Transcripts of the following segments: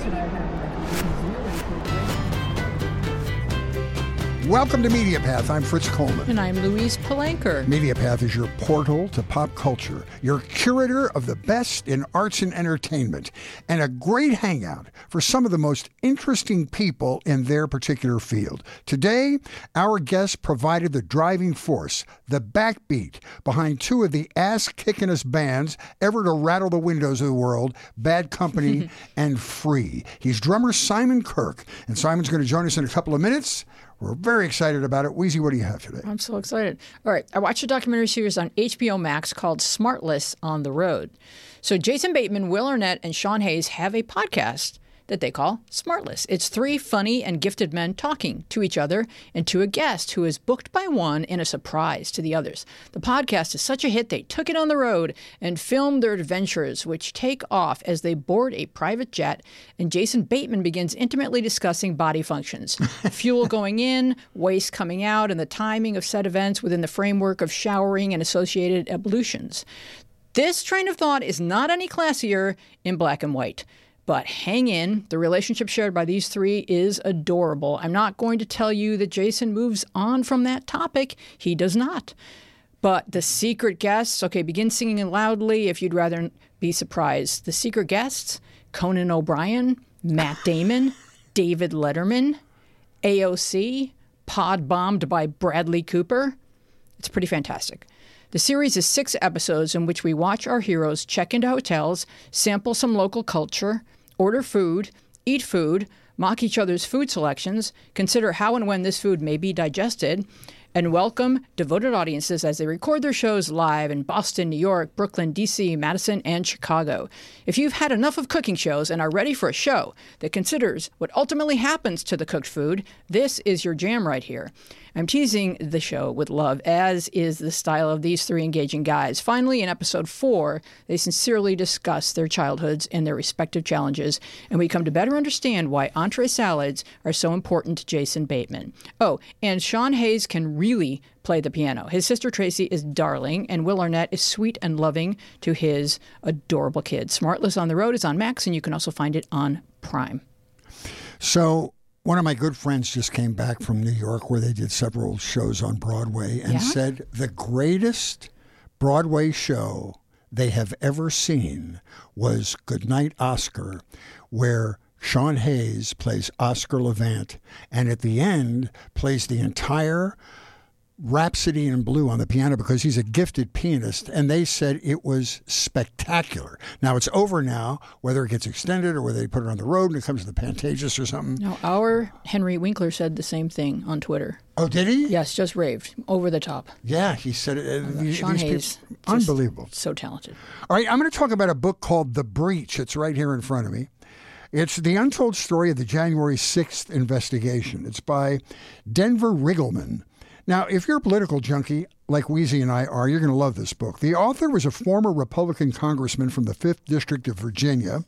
起来的 Welcome to MediaPath. I'm Fritz Coleman. And I'm Louise Palanker. MediaPath is your portal to pop culture, your curator of the best in arts and entertainment, and a great hangout for some of the most interesting people in their particular field. Today, our guest provided the driving force, the backbeat behind two of the ass kickingest bands ever to rattle the windows of the world Bad Company and Free. He's drummer Simon Kirke, and Simon's going to join us in a couple of minutes. We're very excited about it. Wheezy, what do you have today? I'm so excited. All right, I watched a documentary series on HBO Max called Smartless on the Road. So Jason Bateman, Will Arnett, and Sean Hayes have a podcast that they call Smartless. It's three funny and gifted men talking to each other and to a guest who is booked by one in a surprise to the others. The podcast is such a hit they took it on the road and filmed their adventures, which take off as they board a private jet and Jason Bateman begins intimately discussing body functions, fuel going in, waste coming out, and the timing of said events within the framework of showering and associated ablutions. This train of thought is not any classier in black and white. But hang in, the relationship shared by these three is adorable. I'm not going to tell you that Jason moves on from that topic, he does not. But the secret guests, okay, begin singing loudly if you'd rather be surprised. The secret guests Conan O'Brien, Matt Damon, David Letterman, AOC, pod bombed by Bradley Cooper. It's pretty fantastic. The series is six episodes in which we watch our heroes check into hotels, sample some local culture, order food, eat food, mock each other's food selections, consider how and when this food may be digested, and welcome devoted audiences as they record their shows live in Boston, New York, Brooklyn, DC, Madison, and Chicago. If you've had enough of cooking shows and are ready for a show that considers what ultimately happens to the cooked food, this is your jam right here. I'm teasing the show with love, as is the style of these three engaging guys. Finally, in episode four, they sincerely discuss their childhoods and their respective challenges, and we come to better understand why entree salads are so important to Jason Bateman. Oh, and Sean Hayes can really play the piano. His sister Tracy is darling, and Will Arnett is sweet and loving to his adorable kids. Smartless on the Road is on Max, and you can also find it on Prime. So, one of my good friends just came back from New York where they did several shows on Broadway and Yeah? said the greatest Broadway show they have ever seen was Goodnight Oscar, where Sean Hayes plays Oscar Levant and at the end plays the entire Rhapsody in Blue on the piano because he's a gifted pianist, and they said it was spectacular. Now it's over now, whether it gets extended or whether they put it on the road and it comes to the Pantages or something. Now, our Henry Winkler said the same thing on Twitter. Oh, did he? Yes, just raved over the top. Yeah, he said it. uh, these Sean people- Hayes, just unbelievable. So talented. All right, I'm going to talk about a book called The Breach. It's right here in front of me. It's the untold story of the January 6th investigation. It's by Denver Riggleman. Now, if you're a political junkie like Wheezy and I are, you're going to love this book. The author was a former Republican congressman from the 5th District of Virginia.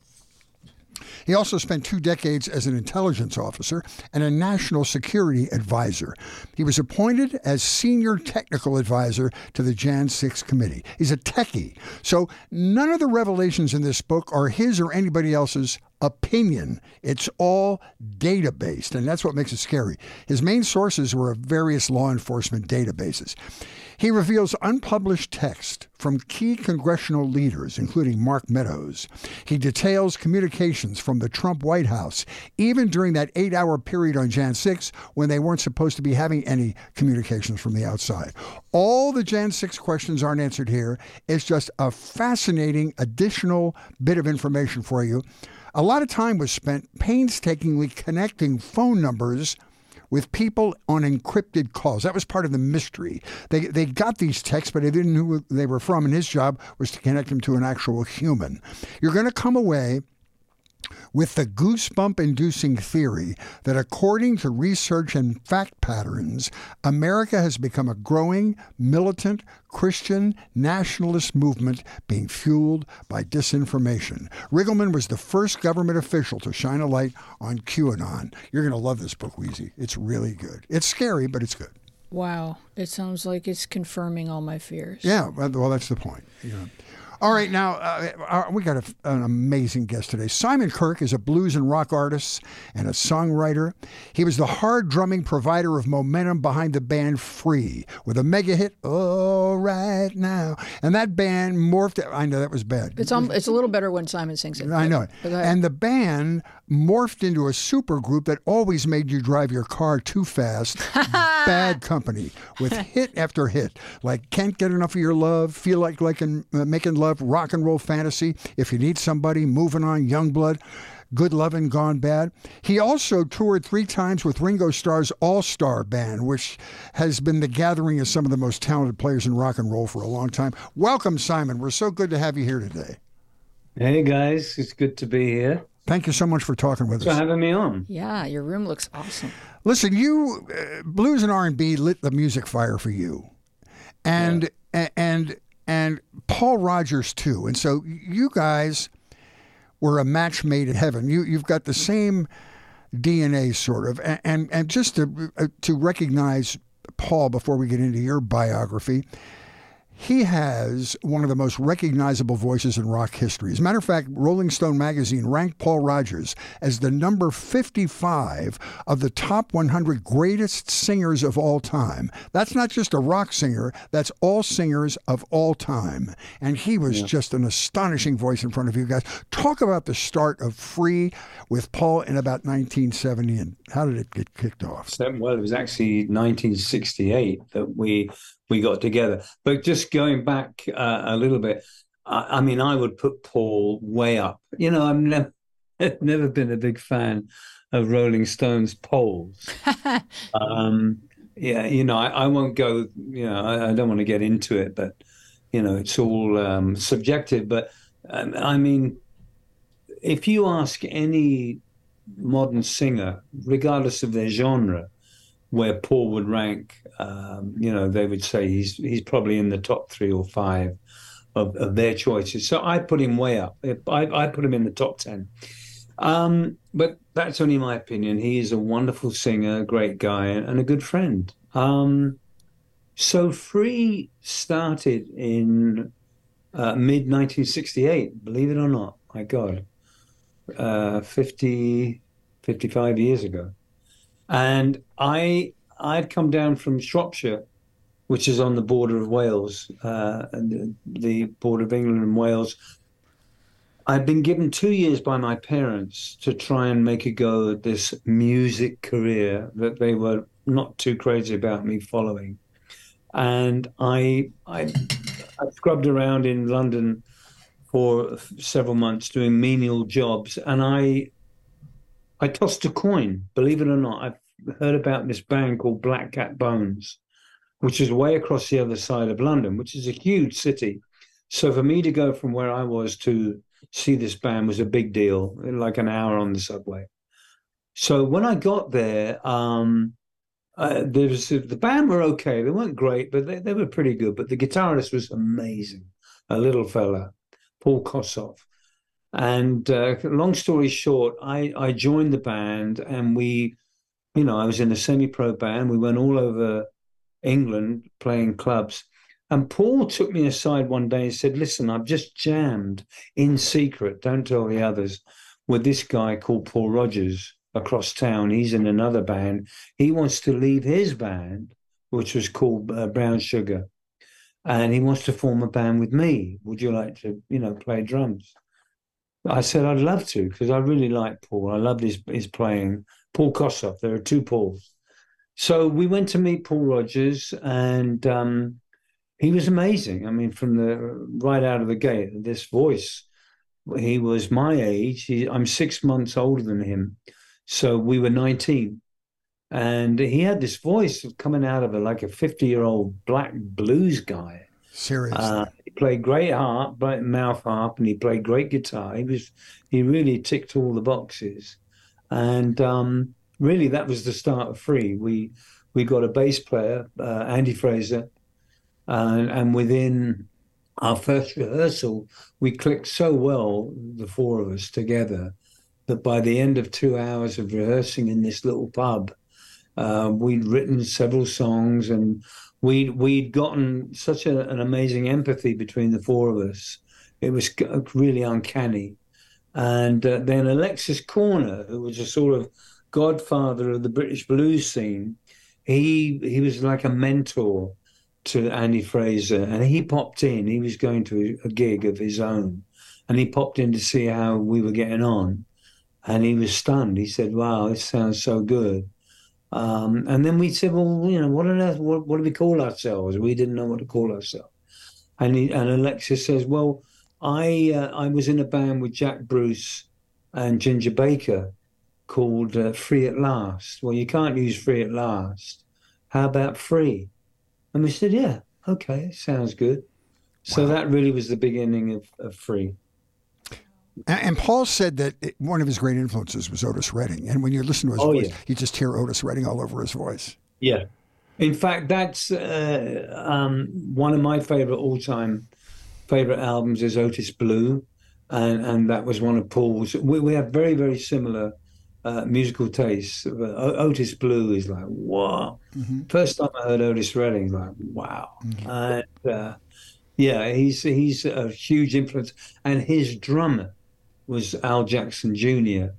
He also spent two decades as an intelligence officer and a national security advisor. He was appointed as senior technical advisor to the Jan 6 committee. He's a techie. So none of the revelations in this book are his or anybody else's opinion. It's all data based, and that's what makes it scary. His main sources were various law enforcement databases. He reveals unpublished text from key congressional leaders, including Mark Meadows. He details communications from the Trump White House, even during that eight hour period on Jan 6 when they weren't supposed to be having any communications from the outside. All the Jan 6 questions aren't answered here. It's just a fascinating additional bit of information for you. A lot of time was spent painstakingly connecting phone numbers with people on encrypted calls. That was part of the mystery. They, they got these texts, but they didn't know who they were from, and his job was to connect them to an actual human. You're going to come away with the goosebump inducing theory that according to research and fact patterns, America has become a growing, militant, Christian nationalist movement being fueled by disinformation. Riggleman was the first government official to shine a light on QAnon. You're going to love this book, Wheezy. It's really good. It's scary, but it's good. Wow. It sounds like it's confirming all my fears. Yeah, well, well, that's the point. know. All right, now uh, uh, we got a, an amazing guest today. Simon Kirke is a blues and rock artist and a songwriter. He was the hard drumming provider of momentum behind the band Free with a mega hit, "Oh Right Now," and that band morphed. I know that was bad. It's um, it's a little better when Simon sings it. I know it. And the band morphed into a super group that always made you drive your car too fast. Bad company with hit after hit, like "Can't Get Enough of Your Love," "Feel Like Like uh, Making Love," rock and roll fantasy. If you need somebody, moving on, young blood. Good Lovin' Gone Bad. He also toured three times with Ringo Starr's All Star Band, which has been the gathering of some of the most talented players in rock and roll for a long time. Welcome, Simon. We're so good to have you here today. Hey, guys. It's good to be here. Thank you so much for talking with Thanks us. for having me on. Yeah, your room looks awesome. Listen, you uh, blues and R and B lit the music fire for you, and yeah. and and Paul Rodgers too. And so you guys were a match made in heaven. You you've got the same DNA sort of, and and, and just to uh, to recognize Paul before we get into your biography. He has one of the most recognizable voices in rock history. As a matter of fact, Rolling Stone magazine ranked Paul Rodgers as the number 55 of the top 100 greatest singers of all time. That's not just a rock singer, that's all singers of all time. And he was yeah. just an astonishing voice in front of you guys. Talk about the start of Free with Paul in about 1970 and how did it get kicked off? Well, it was actually 1968 that we we got together. But just going back uh, a little bit, I, I, mean, I would put Paul way up. You know, I'm never never been a big fan of Rolling Stones polls. um, yeah, you know, I, I, won't go. You know, I, I, don't want to get into it, but you know, it's all um, subjective. But um, I mean, if you ask any modern singer, regardless of their genre, where Paul would rank, um, you know, they would say he's he's probably in the top three or five of, of their choices. So I put him way up. I, I put him in the top ten. Um, but that's only my opinion. He is a wonderful singer, great guy, and a good friend. Um, so Free started in uh, mid 1968, believe it or not. My God, uh, 50, 55 years ago. And I I'd come down from Shropshire, which is on the border of Wales uh, and the, border of England and Wales. I'd been given two years by my parents to try and make a go at this music career that they were not too crazy about me following. And I, I, I scrubbed around in London for several months doing menial jobs, and I, I tossed a coin. Believe it or not, I heard about this band called Black Cat Bones, which is way across the other side of London, which is a huge city. So for me to go from where I was to see this band was a big deal, like an hour on the subway. So when I got there, um, uh, there was the band were okay. They weren't great, but they, they were pretty good. But the guitarist was amazing, a little fella, Paul Kossoff. And uh, long story short, I, I joined the band and we you know, I was in a semi-pro band. We went all over England playing clubs. And Paul took me aside one day and said, Listen, I've just jammed in secret, don't tell the others, with this guy called Paul Rodgers across town. He's in another band. He wants to leave his band, which was called uh, Brown Sugar, and he wants to form a band with me. Would you like to, you know, play drums? I said, I'd love to, because I really like Paul. I loved his, his playing. Paul Kossoff. There are two Pauls. So we went to meet Paul Rodgers, and um, he was amazing. I mean, from the right out of the gate, this voice. He was my age. He, I'm six months older than him, so we were 19, and he had this voice coming out of it like a 50 year old black blues guy. Seriously, uh, he played great harp, mouth harp, and he played great guitar. He was he really ticked all the boxes. And um, really, that was the start of Free. We we got a bass player, uh, Andy Fraser, and, and within our first rehearsal, we clicked so well, the four of us together, that by the end of two hours of rehearsing in this little pub, uh, we'd written several songs and we'd we'd gotten such a, an amazing empathy between the four of us It was really uncanny. And uh, then Alexis Korner, who was a sort of godfather of the British blues scene, he he was like a mentor to Andy Fraser, and he popped in. He was going to a gig of his own, and he popped in to see how we were getting on, and he was stunned. He said, "Wow, this sounds so good." Um, and then we said, "Well, you know, what on earth? What, what do we call ourselves?" We didn't know what to call ourselves. And he, and Alexis says, "Well, I uh, I was in a band with Jack Bruce and Ginger Baker called uh, Free at Last. Well, you can't use Free at Last. How about Free?" And we said, "Yeah, okay, sounds good." So wow. that really was the beginning of, of Free. And, Paul said that one of his great influences was Otis Redding. And when you listen to his oh, voice, yeah. you just hear Otis Redding all over his voice. Yeah. In fact, that's uh, um, one of my favorite all time favorite albums is Otis Blue. And, and that was one of Paul's. We, we have very, very similar uh, musical tastes. Otis Blue is like, wow. Mm-hmm. First time I heard Otis Redding, like, wow. Mm-hmm. And uh, yeah, he's he's a huge influence. And his drummer, was Al Jackson Jr.,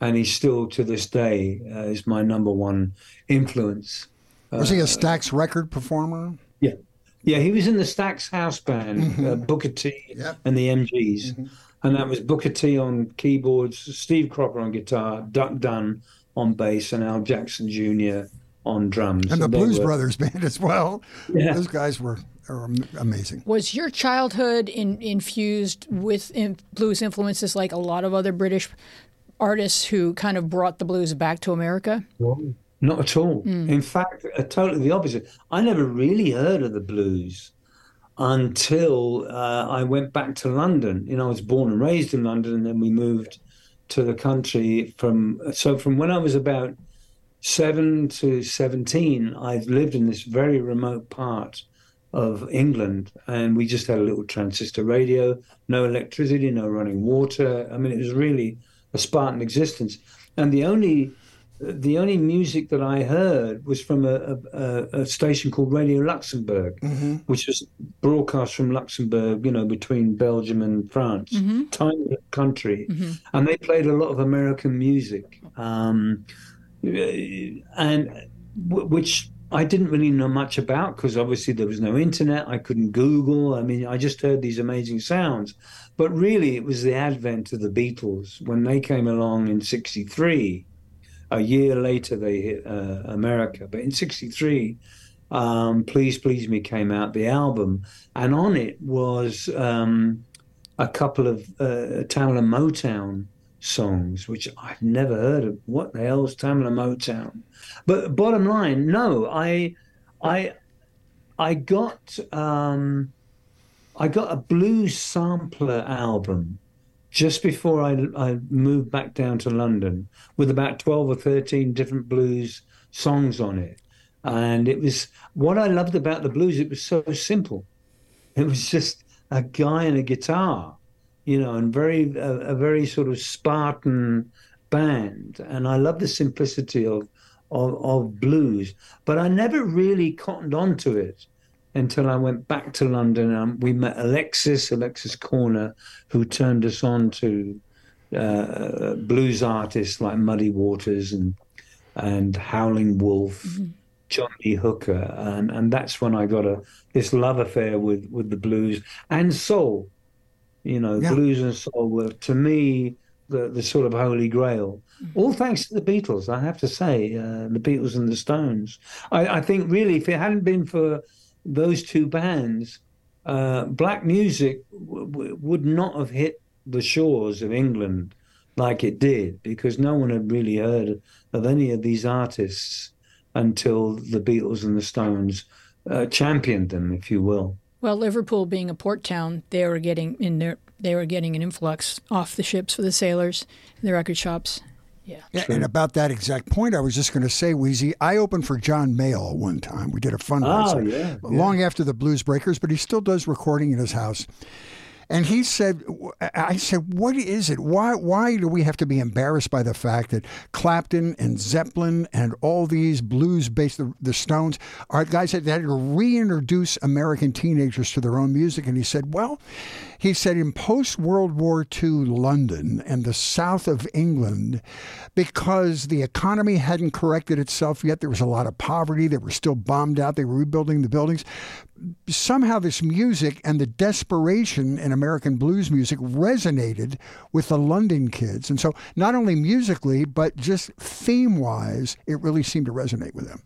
and he's still to this day uh, is my number one influence. Was he a uh, Stax record performer? Yeah, yeah, he was in the Stax house band, mm-hmm. uh, Booker T yep. and the MGs, mm-hmm. and that was Booker T on keyboards, Steve Cropper on guitar, Duck Dunn on bass, and Al Jackson Jr. on drums. And the Blues were, Brothers band as well. Yeah. Those guys were are amazing. Was your childhood in, infused with in blues influences like a lot of other British artists who kind of brought the blues back to America? Well, not at all. Mm. In fact, uh, totally the opposite. I never really heard of the blues until uh, I went back to London. You know, I was born and raised in London, and then we moved to the country from. So from when I was about seven to seventeen, I've lived in this very remote part of England, and we just had a little transistor radio, no electricity, no running water. I mean, it was really a Spartan existence. And the only the only music that I heard was from a, a, a station called Radio Luxembourg, mm-hmm. which was broadcast from Luxembourg, you know, between Belgium and France, mm-hmm. tiny country, mm-hmm. and they played a lot of American music, um, and which I didn't really know much about because obviously there was no internet. I couldn't Google. I mean, I just heard these amazing sounds. But really, it was the advent of the Beatles when they came along in 63. A year later, they hit uh, America. But in 63, um, Please Please Me came out, the album. And on it was um, a couple of uh, Tamla Motown songs, which I've never heard of. What the hell's Tamla Motown? But bottom line, no, I, I, I got um, I got a blues sampler album just before I, I moved back down to London with about twelve or thirteen different blues songs on it, and it was what I loved about the blues. It was so simple. It was just a guy and a guitar you know, and very a, a very sort of Spartan band. And I love the simplicity of, of, of blues, but I never really cottoned onto it until I went back to London and we met Alexis, Alexis Korner, who turned us on to uh, blues artists like Muddy Waters and and Howling Wolf, mm-hmm. John Lee Hooker, and and that's when I got a this love affair with with the blues and soul. You know, yeah. blues and soul were to me the, the sort of holy grail. Mm-hmm. All thanks to the Beatles, I have to say, uh, the Beatles and the Stones. I, I, think really, if it hadn't been for those two bands, uh, black music w- w- would not have hit the shores of England like it did, because no one had really heard of any of these artists until the Beatles and the Stones uh, championed them, if you will. Well, Liverpool being a port town, they were getting in there. They were getting an influx off the ships for the sailors, the record shops. Yeah. yeah and about that exact point, I was just going to say, Wheezy, I opened for John Mayall one time. We did a fundraiser oh, yeah, long after the Blues Breakers, but he still does recording in his house. And he said, I said, what is it? Why, why do we have to be embarrassed by the fact that Clapton and Zeppelin and all these blues based, the, the Stones, are guys that had to reintroduce American teenagers to their own music? And he said, well, he said in post World War II London and the south of England, because the economy hadn't corrected itself yet, there was a lot of poverty, they were still bombed out, they were rebuilding the buildings somehow this music and the desperation in American blues music resonated with the London kids. And so not only musically, but just theme wise, it really seemed to resonate with them.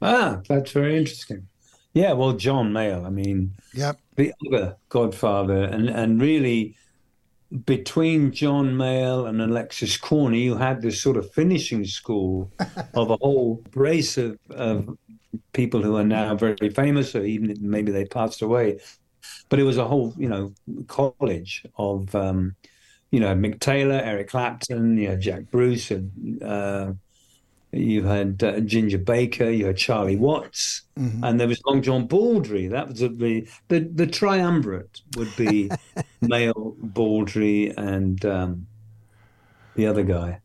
Ah, that's very interesting. Yeah, well, John Mayall, I mean, yep. the other godfather, and, and really between John Mayall and Alexis Korner, you had this sort of finishing school of a whole brace of, of people who are now very famous, or even maybe they passed away. But it was a whole, you know, college of, um, you know, Mick Taylor, Eric Clapton, you know, Jack Bruce, and uh, you had uh, Ginger Baker, you had Charlie Watts, mm-hmm. and there was Long John Baldry. That was the the the triumvirate would be Mayall, Baldry, and um, the other guy.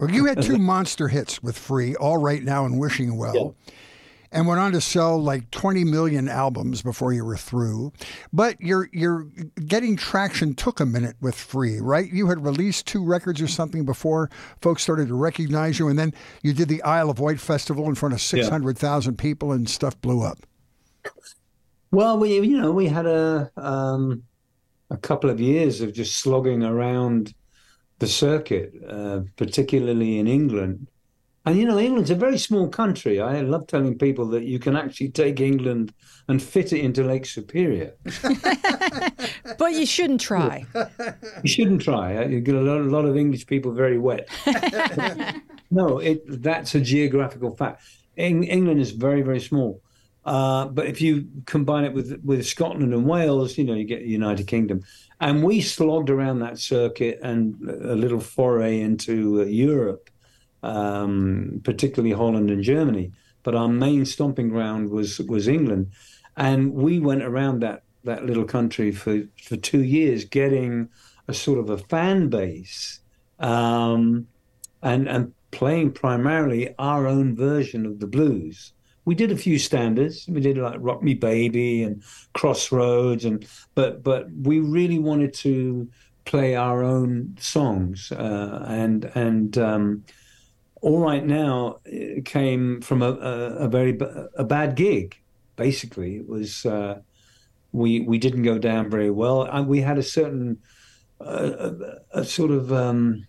Well, you had two monster hits with Free, All Right Now and Wishing Well. Yeah and went on to sell like 20 million albums before you were through. But your your getting traction took a minute with Free, right? You had released two records or something before folks started to recognize you, and then you did the Isle of Wight festival in front of 600,000 yeah. people, and stuff blew up. Well, we you know we had a um, a couple of years of just slogging around the circuit, uh, particularly in England and you know, England's a very small country. I love telling people that you can actually take England and fit it into Lake Superior. but you shouldn't try. You shouldn't try. You get a lot, a lot of English people very wet. no, it, that's a geographical fact. England is very, very small. Uh, but if you combine it with with Scotland and Wales, you know, you get the United Kingdom. And we slogged around that circuit and a little foray into uh, Europe um, particularly Holland and Germany. But our main stomping ground was was England, and we went around that that little country for for two years, getting a sort of a fan base, um, and and playing primarily our own version of the blues. We did a few standards. We did like "Rock Me Baby" and "Crossroads," and but but we really wanted to play our own songs uh, and and um, all right now came from a, a, a very a bad gig. Basically, it was uh, we we didn't go down very well, and we had a certain uh, a, a, sort of um,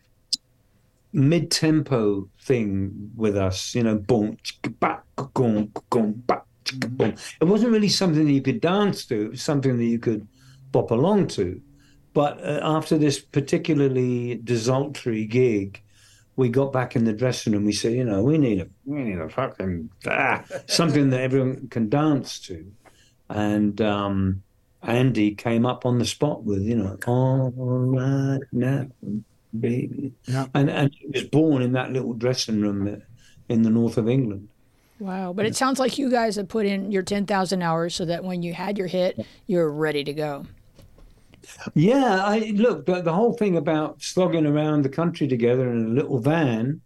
mid tempo thing with us. You know, boom, back, boom, boom, back. It wasn't really something that you could dance to. It was something that you could bop along to. But uh, after this particularly desultory gig, we got back in the dressing room. We said, you know, we need a we need a fucking ah, something that everyone can dance to. And um, Andy came up on the spot with, you know, all right now, baby. Yeah. And and he was born in that little dressing room in the north of England. Wow, but it sounds like you guys had put in your ten thousand hours so that when you had your hit, you're ready to go. Yeah, I look the, whole thing about slogging around the country together in a little van.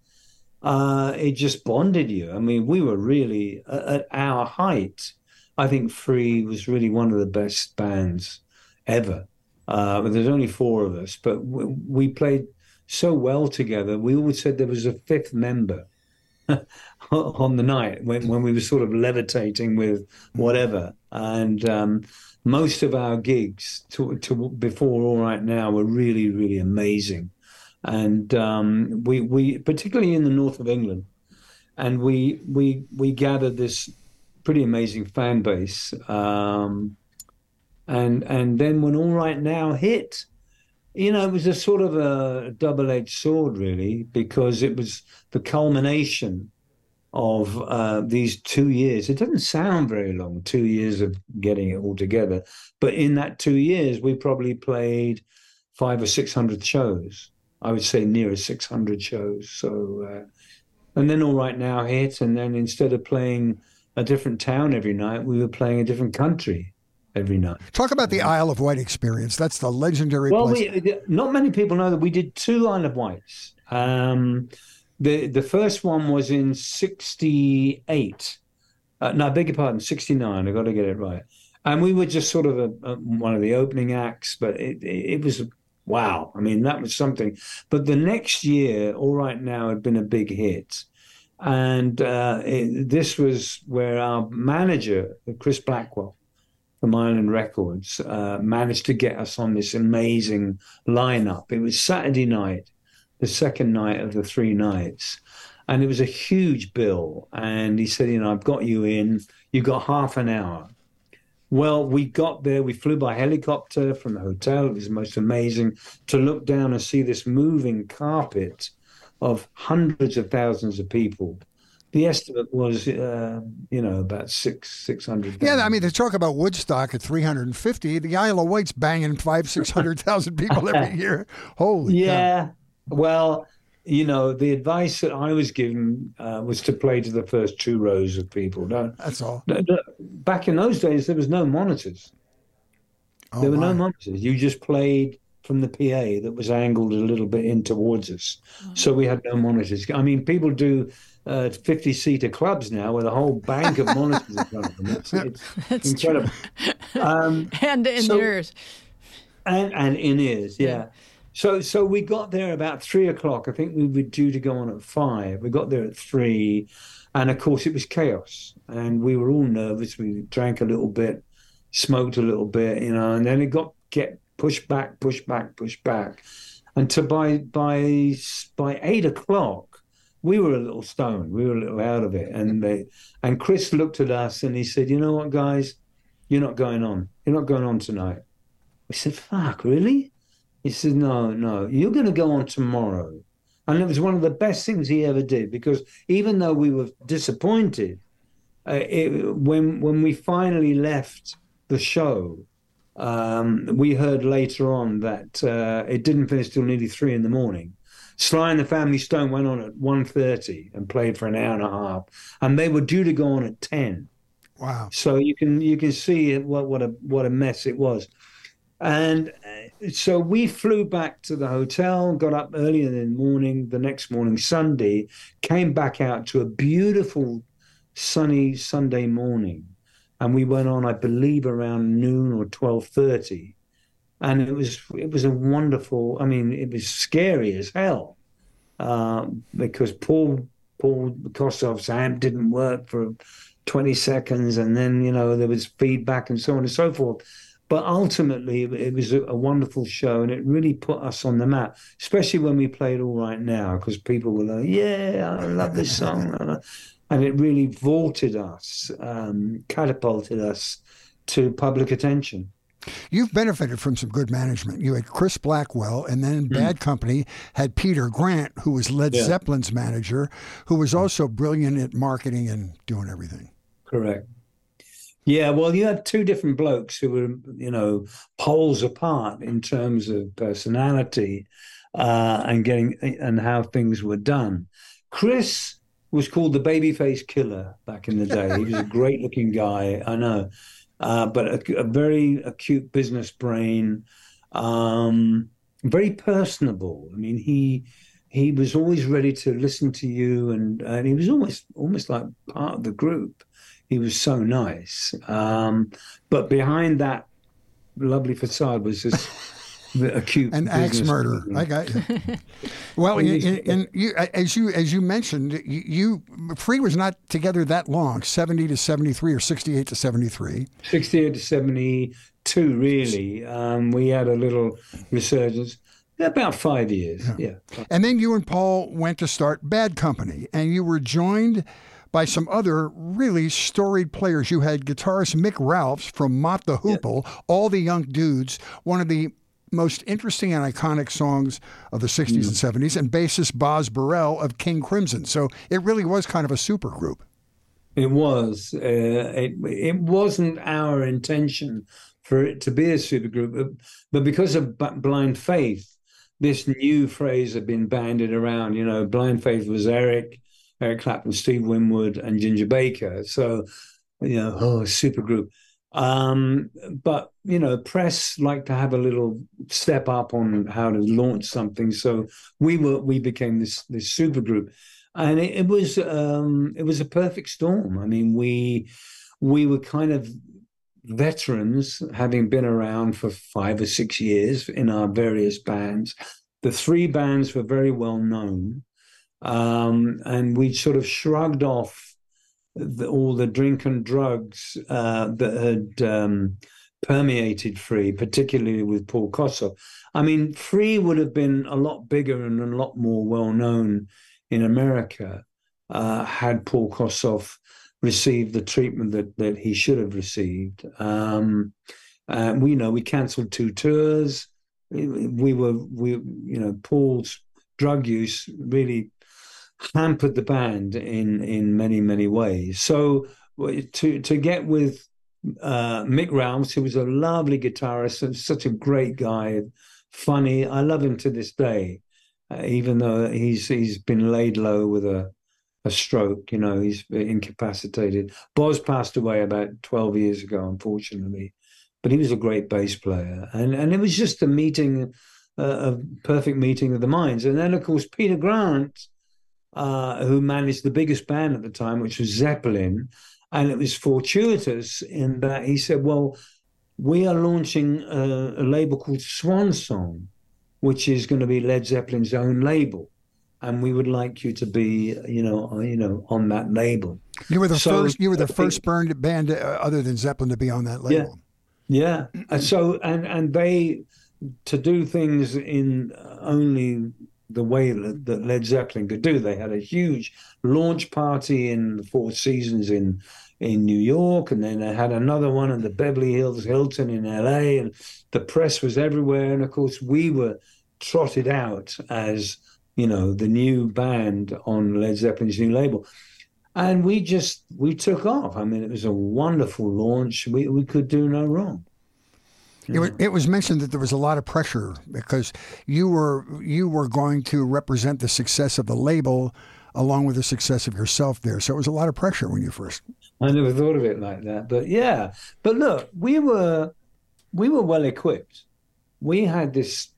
Uh, it just bonded you. I mean, we were really at our height. I think Free was really one of the best bands ever. Uh, there's only four of us, but we, we played so well together. We always said there was a fifth member on the night when, when we were sort of levitating with whatever. And um, most of our gigs to, to before All Right Now were really, really amazing. And um, we, we, particularly in the north of England, and we, we, we gathered this pretty amazing fan base. Um, and, and then when All Right Now hit, you know, it was a sort of a double edged sword, really, because it was the culmination of uh, these two years. It doesn't sound very long, two years of getting it all together. But in that two years, we probably played five or 600 shows. I would say nearer 600 shows. So, uh, and then All Right Now hit. And then instead of playing a different town every night, we were playing a different country every night. Talk about the Isle of Wight experience. That's the legendary Well, place. we, not many people know that we did two Isle of Wights. Um, the the first one was in '68. Uh, no, I beg your pardon, '69. I got to get it right. And we were just sort of a, a, one of the opening acts, but it, it, it was wow. I mean, that was something. But the next year, All Right Now had been a big hit. And uh, it, this was where our manager, Chris Blackwell from Island Records, uh, managed to get us on this amazing lineup. It was Saturday night, the second night of the three nights. And it was a huge bill. And he said, You know, I've got you in. You've got half an hour. Well, we got there. We flew by helicopter from the hotel. It was the most amazing to look down and see this moving carpet of hundreds of thousands of people. The estimate was, uh, you know, about six six hundred. Yeah, I mean, they talk about Woodstock at 350. The Isle of Wight's banging five, 600,000 people every year. Holy yeah. Cow. Well, you know, the advice that I was given uh, was to play to the first two rows of people. No, That's all. No, no, back in those days, there was no monitors. Oh, there were my. no monitors. You just played from the PA that was angled a little bit in towards us. So we had no monitors. I mean, people do uh, 50 seater clubs now with a whole bank of monitors in front of them. It's, it's That's incredible. Um, And in So- ears. and and in ears, yeah. Yeah. So so we got there about three o'clock. I think we were due to go on at five. We got there at three, and of course it was chaos, and we were all nervous. We drank a little bit, smoked a little bit, you know, and then it got get pushed back, pushed back, pushed back, and to by by by eight o'clock we were a little stoned. We were a little out of it, and they and Chris looked at us and he said, "You know what, guys, you're not going on. You're not going on tonight." We said, "Fuck, really?" He said, "No, no, you're going to go on tomorrow." And it was one of the best things he ever did because even though we were disappointed, uh, it, when when we finally left the show, um, we heard later on that uh, it didn't finish till nearly three in the morning. Sly and the Family Stone went on at 1.30 and played for an hour and a half, and they were due to go on at ten. Wow. So you can you can see what what a what a mess it was. And so we flew back to the hotel, got up early in the morning, the next morning, Sunday, came back out to a beautiful sunny Sunday morning. And we went on, I believe, around noon or twelve thirty. And it was it was a wonderful, I mean, it was scary as hell. Um, because Paul Paul Kossoff's amp didn't work for 20 seconds and then you know there was feedback and so on and so forth but ultimately it was a, wonderful show and it really put us on the map especially when we played all right now because people were like yeah i love this song and it really vaulted us um, catapulted us to public attention You've benefited from some good management. You had Chris Blackwell, and then in Bad Company had Peter Grant, who was Led Yeah. Zeppelin's manager, who was also brilliant at marketing and doing everything. Correct. Yeah, well, you had two different blokes who were, you know, poles apart in terms of personality uh, and getting and how things were done. Chris was called the babyface killer back in the day. He was a great looking guy, I know, uh, but a, a very acute business brain, um, very personable. I mean, he he was always ready to listen to you, and and he was almost almost like part of the group. He was so nice. Um, but behind that lovely facade was this acute An axe murderer. I got you. Well, And in, in, you, as you as you mentioned, you, you Free was not together that long, seventy to seventy three or sixty eight to seventy three. 68 to 72, really. Um, we had a little resurgence. About five years, yeah. And then you and Paul went to start Bad Company, and you were joined by some other really storied players. You had guitarist Mick Ralphs from Mott the Hoople, All the Young Dudes, one of the most interesting and iconic songs of the 60s and 70s, and bassist Boz Burrell of King Crimson. So it really was kind of a super group. It was. Uh, it, it wasn't our intention for it to be a supergroup, but, but because of B- Blind Faith, this new phrase had been bandied around. You know, Blind Faith was Eric, Eric Clapton, Steve Winwood, and Ginger Baker. So, you know, oh, supergroup. Um, but you know, press like to have a little step up on how to launch something. So we were we became this this super group, and it, it was um, it was a perfect storm. I mean, we we were kind of veterans, having been around for five or six years in our various bands. The three bands were very well known, um, and we sort of shrugged off the, all the drink and drugs uh, that had um, permeated Free, particularly with Paul Kossoff. I mean, Free would have been a lot bigger and a lot more well known in America uh, had Paul Kossoff received the treatment that, that he should have received. Um, uh, we know we cancelled two tours. We were, we, you know, Paul's drug use really hampered the band in in many many ways. So to to get with uh, Mick Ralphs, who was a lovely guitarist such a great guy, funny. I love him to this day, uh, even though he's he's been laid low with a a stroke. You know, he's incapacitated. Boz passed away about twelve years ago, unfortunately, but he was a great bass player, and and it was just a meeting, uh, a perfect meeting of the minds. And then of course Peter Grant uh, who managed the biggest band at the time, which was Zeppelin. And it was fortuitous in that he said, Well, we are launching a, a label called Swan Song, which is going to be Led Zeppelin's own label. And we would like you to be, you know, you know, on that label. You were the so, first. You were the first band, band uh, other than Zeppelin to be on that label. Yeah, yeah. and so and and they to do things in only the way that Led Zeppelin could do. They had a huge launch party in the Four Seasons in in New York, and then they had another one in the Beverly Hills Hilton in LA, and the press was everywhere. And of course, we were trotted out as you know the new band on Led Zeppelin's new label. And we just we took off. I mean, it was a wonderful launch. We we could do no wrong. It was, it was mentioned that there was a lot of pressure because you were you were going to represent the success of the label along with the success of yourself there. So it was a lot of pressure when you first. I never thought of it like that, but yeah. But look, we were we were well equipped. We had this.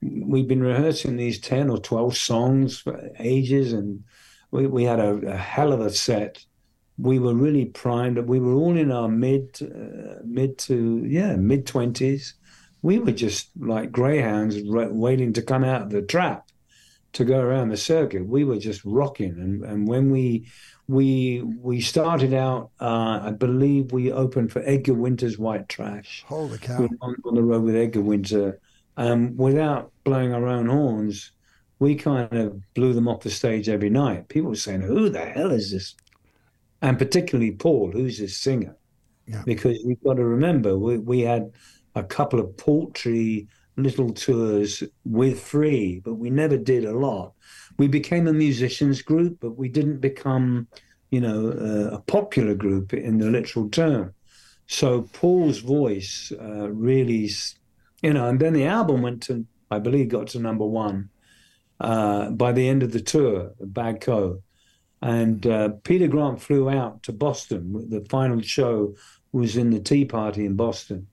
We've been rehearsing these ten or twelve songs for ages, and we, we had a, a hell of a set we were really primed. We were all in our mid, uh, mid to yeah, mid twenties. We were just like greyhounds waiting to come out of the trap to go around the circuit. We were just rocking, and and when we we we started out, uh, I believe we opened for Edgar Winter's White Trash. Holy cow! On, on the road with Edgar Winter, um, without blowing our own horns, we kind of blew them off the stage every night. People were saying, "Who the hell is this and particularly Paul, who's a singer. Yeah. Because you've got to remember, we, we had a couple of paltry little tours with Free, but we never did a lot. We became a musicians group, but we didn't become, you know, uh, a popular group in the literal term. So Paul's voice uh, really, you know, and then the album went to, I believe, got to number one uh, by the end of the tour, Bad Bagco. And uh, Peter Grant flew out to Boston. The final show was in the Tea Party in Boston.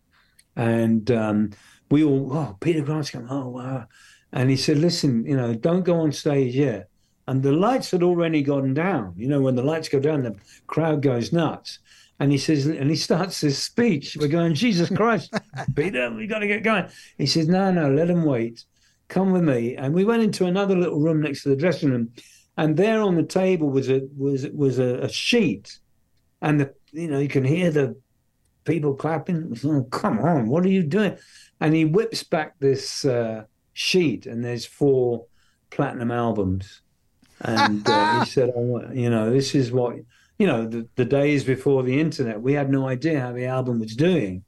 And um, we all, oh, Peter Grant's coming, oh, wow. And he said, listen, you know, don't go on stage yet. And the lights had already gone down. You know, when the lights go down, the crowd goes nuts. And he says, and he starts his speech. We're going, Jesus Christ, Peter, we got to get going. He says, no, no, let him wait. Come with me. And we went into another little room next to the dressing room and there on the table was a was was a, a sheet, and the you know you can hear the people clapping. Oh, come on, what are you doing? And he whips back this uh, sheet, and there's four platinum albums. And uh, he said, oh, you know, this is what you know. The, the days before the internet, we had no idea how the album was doing.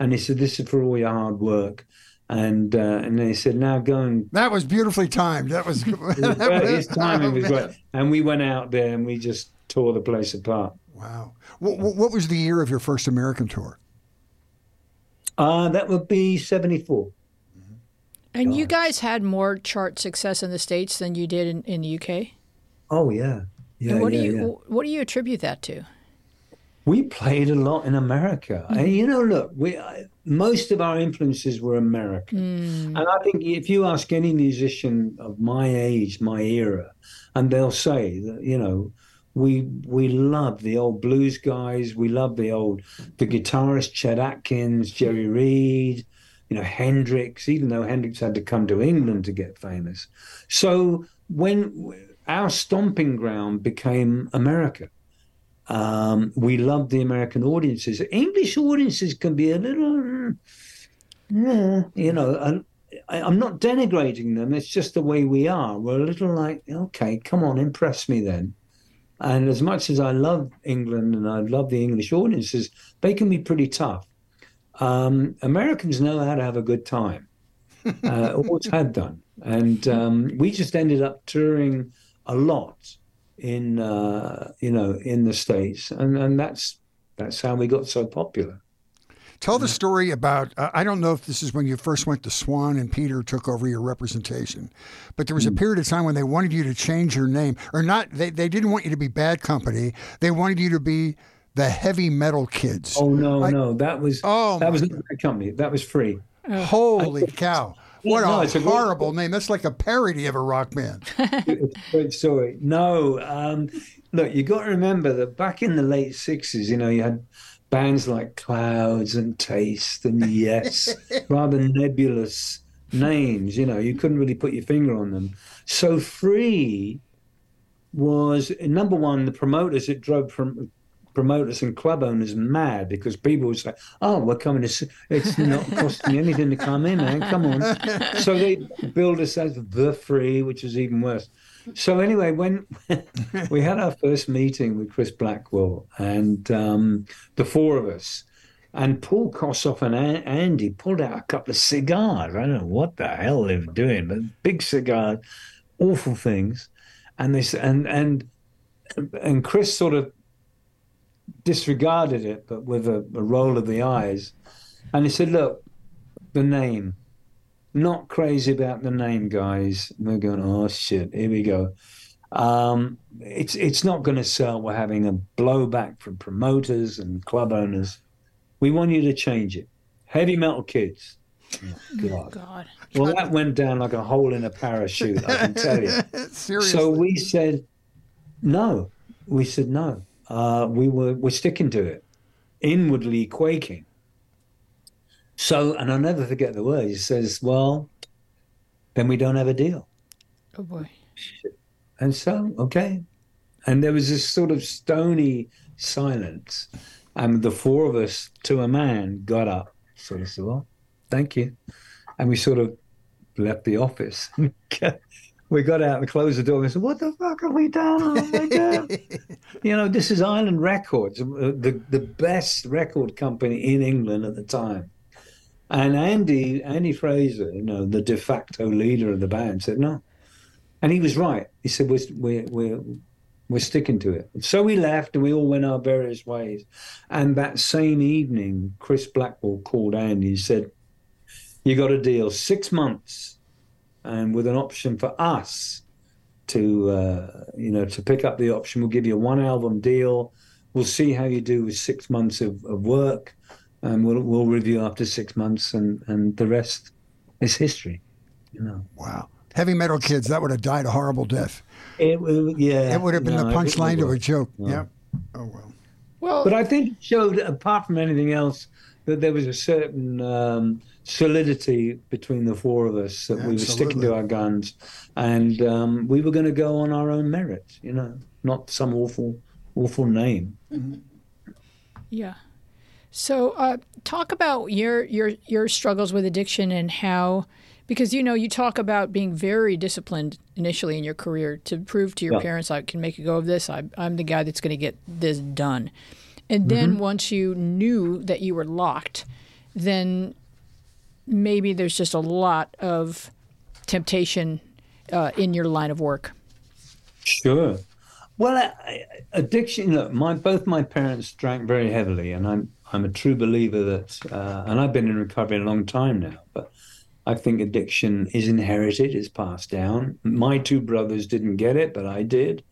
And he said, "This is for all your hard work." And uh, and they said, "Now go and." That was beautifully timed. That was. his timing was great, and we went out there and we just tore the place apart. Wow! What, what was the year of your first American tour? Uh, that would be seventy four. And you guys had more chart success in the states than you did in, in the UK. Oh yeah, yeah. And what yeah, do you yeah. what do you attribute that to? we played a lot in America. Mm-hmm. And you know, look, we I- most of our influences were American. Mm. And I think if you ask any musician of my age, my era, and they'll say that, you know, we we love the old blues guys, we love the old the guitarist Chet Atkins, Jerry Reed, you know, Hendrix, even though Hendrix had to come to England to get famous. So when our stomping ground became America, um, we love the American audiences. English audiences can be a little, yeah, you know, I, I'm not denigrating them. It's just the way we are. We're a little like, okay, come on, impress me then. And as much as I love England and I love the English audiences, they can be pretty tough. Um, Americans know how to have a good time, uh, always had done. And um, we just ended up touring a lot in, uh, you know, in the States. And, and that's, that's how we got so popular. Tell the story about. Uh, I don't know if this is when you first went to Swan and Peter took over your representation, but there was a period of time when they wanted you to change your name, or not. They they didn't want you to be Bad Company. They wanted you to be the Heavy Metal Kids. Oh, no, I- no. That was, Oh, that was not a company. That was free. Holy cow! What No, a it's a horrible name. That's like a parody of a rock band. It's a great story. No, um, look, you got to remember that back in the late sixties, you know, you had bands like Clouds and Taste and Yes, rather nebulous names. You know, you couldn't really put your finger on them. So Free was number one. The promoters it drove from promoters and club owners mad because people would say, "Oh, we're coming to. See. It's not costing anything to come in, man. Come on." So they billed us as the Free, which is even worse. So anyway, when we had our first meeting with Chris Blackwell and um, the four of us, and Paul Kossoff and Andy pulled out a couple of cigars. I don't know what the hell they were doing, but big cigars, awful things. And this and and and Chris sort of disregarded it, but with a, a roll of the eyes, and he said, "Look, the name." Not crazy about the name, guys. And we're going, oh shit, here we go. Um, it's it's not going to sell. We're having a blowback from promoters and club owners. We want you to change it. Heavy metal kids. Oh, God. God. Well, that went down like a hole in a parachute. I can tell you. Seriously. So we said no. We said no. Uh, we were we're sticking to it, inwardly quaking. So, and I'll never forget the words. He says, "Well, then we don't have a deal." Oh boy. And so, okay. And there was this sort of stony silence. And the four of us, to a man, got up, sort of said, Well, thank you. And we sort of left the office. we got out and closed the door and said, What the fuck have we done? Oh my God. you know, this is Island Records, uh, the, the best record company in England at the time. And Andy, Andy Fraser, you know, the de facto leader of the band, said, No, and he was right. He said, "We're we're we're, we're sticking to it." So we left, and we all went our various ways. And that same evening, Chris Blackwell called Andy and said, "You got a deal, six months, and with an option for us to uh, you know to pick up the option. We'll give you a one album deal. We'll see how you do with six months of, of work, and we'll we'll review after six months, and and the rest is history." You know. wow. Heavy Metal Kids. That would have died a horrible death. It, w- yeah, It would have been no, the punchline have to a joke. No. Yep. Oh well. Well, But I think it showed, apart from anything else, that there was a certain um, solidity between the four of us that we were sticking to our guns, and um, we were going to go on our own merit. You know, not some awful, awful name. Yeah. So, uh, talk about your your your struggles with addiction and how, because you know you talk about being very disciplined initially in your career to prove to your Yeah. parents I can make a go of this. I, I'm the guy that's going to get this done. And then Mm-hmm. once you knew that you were locked, then maybe there's just a lot of temptation uh, in your line of work. Sure. Well, I, I- addiction. Look, my both my parents drank very heavily, and I'm I'm a true believer that, uh, and I've been in recovery a long time now, but I think addiction is inherited, is passed down. My two brothers didn't get it, but I did,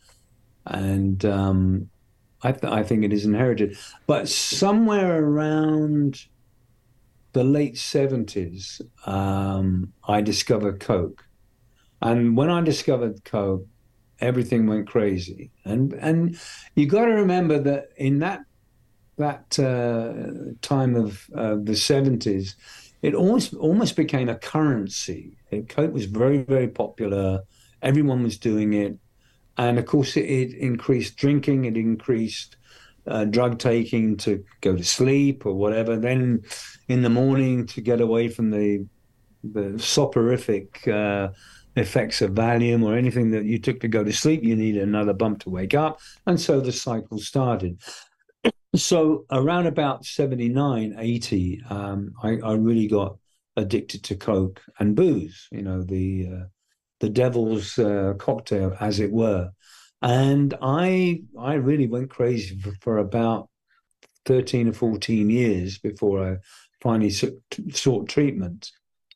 and um, I, th- I think it is inherited. But somewhere around the late 70s, um, I discovered Coke. And when I discovered Coke, everything went crazy. And and you got to remember that in that that uh, time of uh, the 70s, it almost almost became a currency. Coke was very very popular. Everyone was doing it, and of course it, it increased drinking. It increased uh, drug taking to go to sleep or whatever. Then in the morning to get away from the the soporific uh, effects of Valium or anything that you took to go to sleep, you need another bump to wake up, and so the cycle started. So around about 79, 80, um, I, I, really got addicted to Coke and booze, you know, the uh, the devil's uh, cocktail, as it were. And I I really went crazy for, for about 13 or 14 years before I finally sought treatment.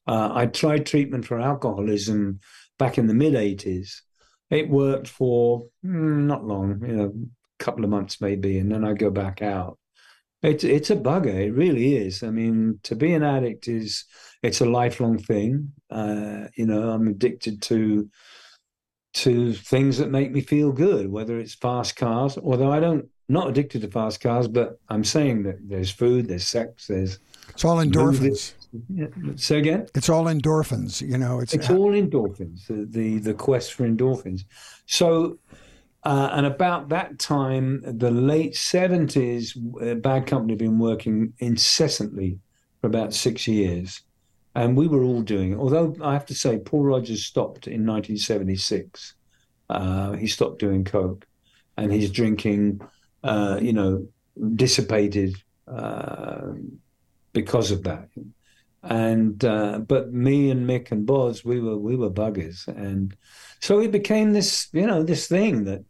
Uh, I tried treatment for alcoholism back in the mid 80s. It worked for mm, not long, you know, a couple of months maybe, and then I go back out. It's it's a bugger. It really is. I mean, to be an addict is it's a lifelong thing. Uh, you know, I'm addicted to to things that make me feel good, whether it's fast cars, although I don't not addicted to fast cars, but I'm saying that there's food, there's sex, there's it's all endorphins. Yeah. Say again. It's all endorphins. You know, it's it's all endorphins. The, the the quest for endorphins. So, uh, and about that time, the late seventies, uh, Bad Company had been working incessantly for about six years, and we were all doing it. Although I have to say, Paul Rodgers stopped in 1976. Uh, he stopped doing coke, and his drinking, uh, you know, dissipated uh, because of that. And uh, but me and Mick and Boz, we were we were buggers, and so it became this, you know, this thing that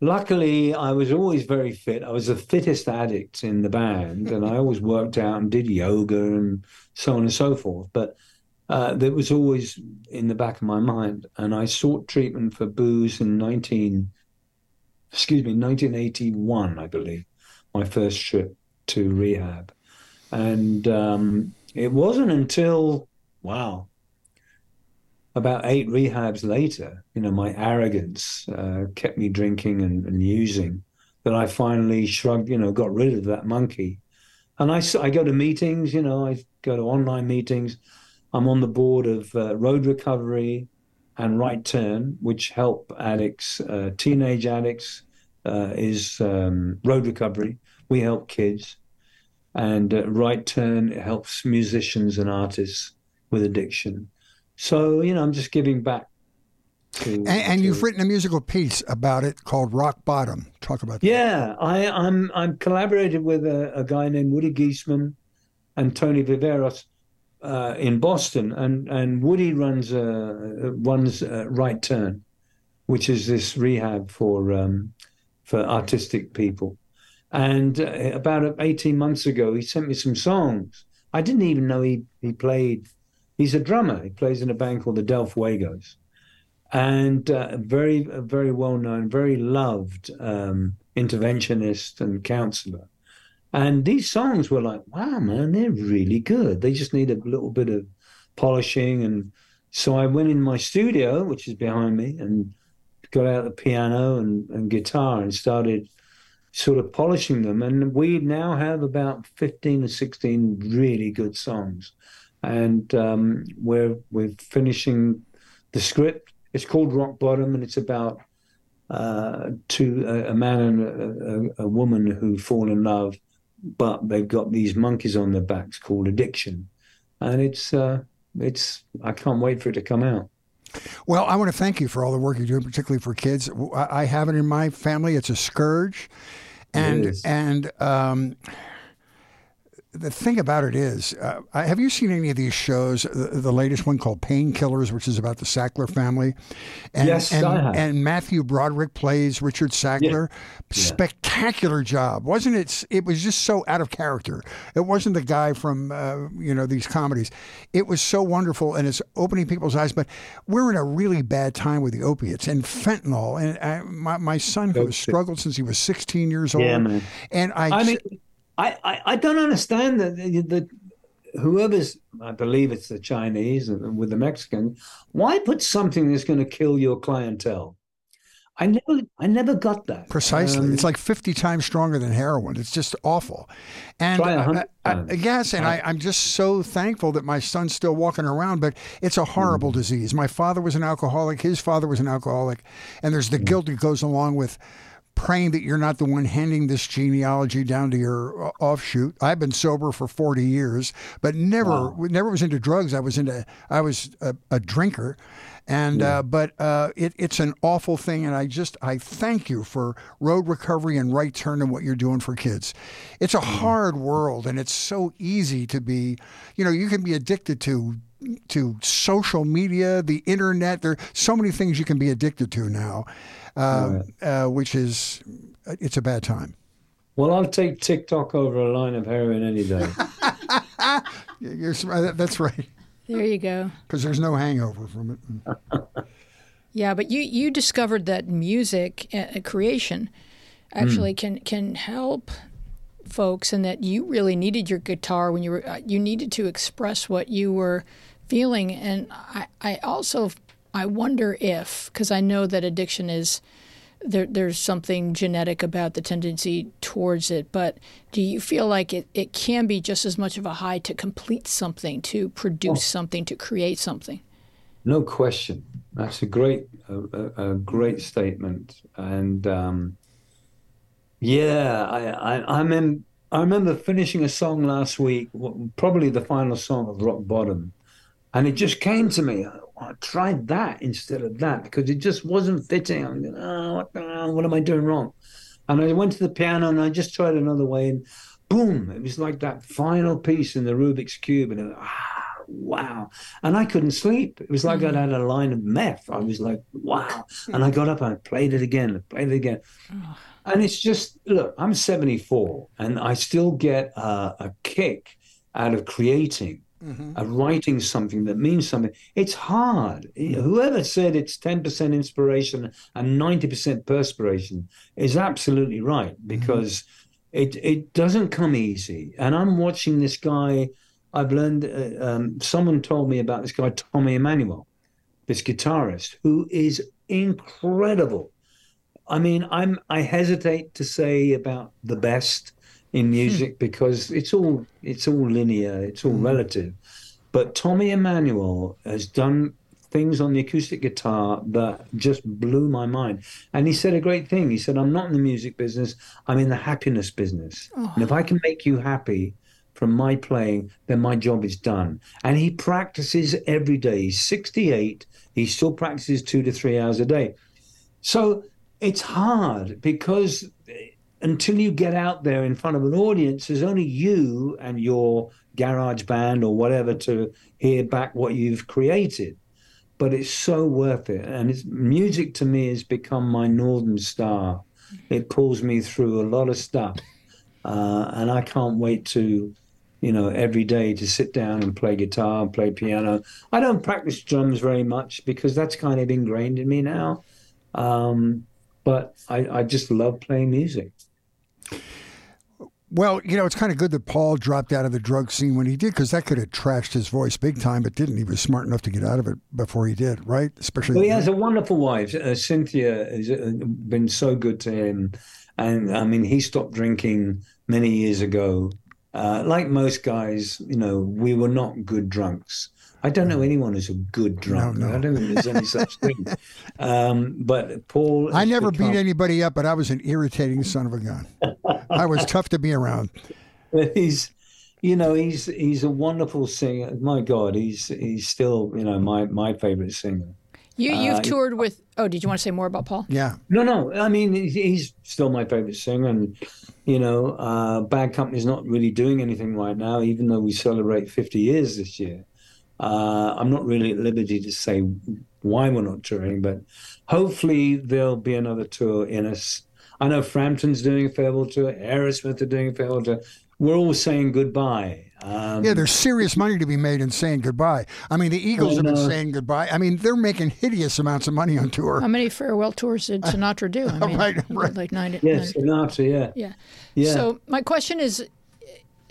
luckily I was always very fit. I was the fittest addict in the band, and I always worked out and did yoga and so on and so forth. But uh, that was always in the back of my mind, and I sought treatment for booze in nineteen, excuse me, nineteen eighty one, I believe, my first trip to rehab, and um, it wasn't until wow about eight rehabs later, you know, my arrogance uh, kept me drinking and, and, using that I finally shrugged, you know, got rid of that monkey. And I, I go to meetings, you know, I go to online meetings. I'm on the board of uh, Road Recovery and Right Turn, which help addicts, uh, teenage addicts, uh, is um, Road Recovery. We help kids. And Right Turn helps musicians and artists with addiction so, you know, I'm just giving back. To, and, and to, you've written a musical piece about it called Rock Bottom. Talk about that. Yeah, I, I'm I'm collaborated with a, a guy named Woody Giessmann and Tony Viveros uh, in Boston, and and Woody runs a runs a Right Turn, which is this rehab for um, for artistic people. And uh, about 18 months ago, he sent me some songs. I didn't even know he he played He's a drummer. He plays in a band called the Del Fuegos, and uh, very, very well known, very loved um, interventionist and counselor. And these songs were like, wow, man, they're really good. They just need a little bit of polishing. And so I went in my studio, which is behind me, and got out the piano and, and guitar and started sort of polishing them. And we now have about 15 or 16 really good songs and um, we're we're finishing the script. It's called Rock Bottom, and it's about uh, two a, a, man and a, a, woman who fall in love, but they've got these monkeys on their backs called addiction, and it's uh, it's I can't wait for it to come out. Well, I want to thank you for all the work you're doing, particularly for kids. I have it in my family; it's a scourge, and and um, the thing about it is, uh, have you seen any of these shows? The, the latest one called Painkillers, which is about the Sackler family. And, yes, and, I have. And Matthew Broderick plays Richard Sackler. Yeah. Spectacular job, wasn't it? It was just so out of character. It wasn't the guy from uh, you know these comedies. It was so wonderful, and it's opening people's eyes. But we're in a really bad time with the opiates and fentanyl. And I, my my son who has struggled since he was 16 years old. Yeah, man. And I, I mean I, I, I don't understand that the, the, whoever's I believe it's the Chinese with the Mexican. Why put something that's going to kill your clientele? I never, I never got that. Precisely, um, it's like fifty times stronger than heroin. It's just awful. And I, I, yes, and I, am just so thankful that my son's still walking around. But it's a horrible mm disease. My father was an alcoholic. His father was an alcoholic, and there's the mm guilt that goes along with praying that you're not the one handing this genealogy down to your uh, offshoot. I've been sober for 40 years, but never wow. never was into drugs. I was into I was a, a drinker, and yeah. uh, but uh, it, it's an awful thing. And I just I thank you for road recovery and right turn and what you're doing for kids. It's a hard world, and it's so easy to be. You know, you can be addicted to to social media, the internet. There are so many things you can be addicted to now uh, uh, which is it's a bad time. Well, I'll take TikTok over a line of heroin any day. that's right. There you go. Because there's no hangover from it. yeah, but you you discovered that music uh, creation actually mm. can can help folks, and that you really needed your guitar when you were uh, you needed to express what you were feeling, and I I also I wonder if, because I know that addiction is there, there's something genetic about the tendency towards it, but do you feel like it, it can be just as much of a high to complete something, to produce oh. something, to create something? No question. That's a great, a, a great statement. And um, yeah, I, I, I, mem- I remember finishing a song last week, probably the final song of Rock Bottom, and it just came to me. I tried that instead of that because it just wasn't fitting. I'm going, oh, what, the, what am I doing wrong? And I went to the piano and I just tried another way, and boom, it was like that final piece in the Rubik's cube, and it, ah, wow! And I couldn't sleep. It was like mm-hmm. I'd had a line of meth. I was like, wow! And I got up and I played it again, I played it again, and it's just look. I'm 74, and I still get a kick out of creating mm-hmm. of writing something that means something. It's hard. Whoever said it's 10% inspiration and 90% perspiration is absolutely right mm-hmm. because mm-hmm. it, it doesn't come easy. And I'm watching this guy. I've learned, uh, um, someone told me about this guy, Tommy Emmanuel, this guitarist, who is incredible. I mean, I'm I hesitate to say about the best in hmm. music because it's all it's all linear, it's all mm. relative. But Tommy Emmanuel has done things on the acoustic guitar that just blew my mind. And he said a great thing. He said, I'm not in the music business, I'm in the happiness business. Oh. And if I can make you happy from my playing, then my job is done. And he practices every day. He's 68, he still practices two to three hours a day. So it's hard because until you get out there in front of an audience, there's only you and your garage band or whatever to hear back what you've created. But it's so worth it. And it's, music to me has become my northern star. It pulls me through a lot of stuff. Uh, and I can't wait to, you know, every day to sit down and play guitar and play piano. I don't practice drums very much because that's kind of ingrained in me now. Um, but I, I just love playing music. Well, you know, it's kind of good that Paul dropped out of the drug scene when he did, because that could have trashed his voice big time, but didn't. He was smart enough to get out of it before he did, right? Especially. Well, he has a wonderful wife. Uh, Cynthia has uh, been so good to him. And I mean, he stopped drinking many years ago. Uh, like most guys, you know, we were not good drunks. I don't know anyone who's a good drunk. No, no. I don't think there's any such thing. Um, but Paul, I never become... beat anybody up, but I was an irritating son of a gun. I was tough to be around. He's, you know, he's he's a wonderful singer. My God, he's he's still, you know, my my favorite singer. You you've toured with. Oh, did you want to say more about Paul? Yeah. No, no. I mean, he's, he's still my favorite singer, and you know, uh, Bad Company's not really doing anything right now, even though we celebrate 50 years this year. Uh, I'm not really at liberty to say why we're not touring, but hopefully there'll be another tour in us. I know Frampton's doing a farewell tour, Aerosmith are doing a farewell tour. We're all saying goodbye. Um, Yeah, there's serious money to be made in saying goodbye. I mean, the Eagles have been saying goodbye. I mean, they're making hideous amounts of money on tour. How many farewell tours did Sinatra do? I mean, Right, right. like nine. yes, nine- Sinatra, yeah. Yeah. Yeah. So my question is,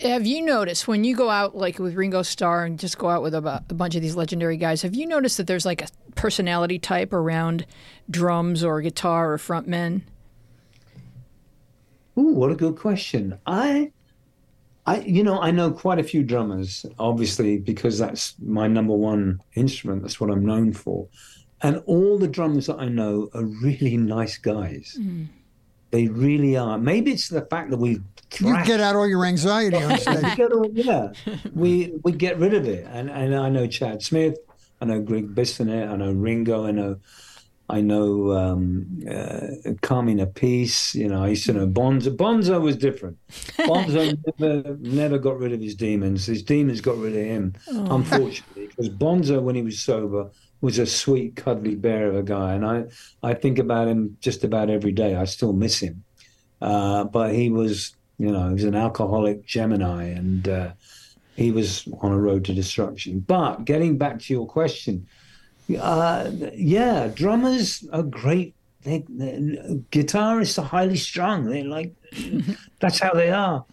have you noticed when you go out like with Ringo Starr and just go out with a, a bunch of these legendary guys? Have you noticed that there's like a personality type around drums or guitar or frontmen? Ooh, what a good question. I, I, you know, I know quite a few drummers, obviously, because that's my number one instrument. That's what I'm known for. And all the drummers that I know are really nice guys. Mm-hmm. They really are. Maybe it's the fact that we You get out all your anxiety on stage. all, yeah, we we get rid of it. And and I know Chad Smith, I know Greg Bissonette, I know Ringo, I know I know um, uh, Carmine Appice. You know, I used to know Bonzo. Bonzo was different. Bonzo never never got rid of his demons. His demons got rid of him, unfortunately, because Bonzo, when he was sober, was a sweet, cuddly bear of a guy, and I I think about him just about every day. I still miss him, uh, but he was, you know, he was an alcoholic Gemini, and uh, he was on a road to destruction. But getting back to your question, uh, yeah, drummers are great. They, guitarists are highly strung. They're like that's how they are.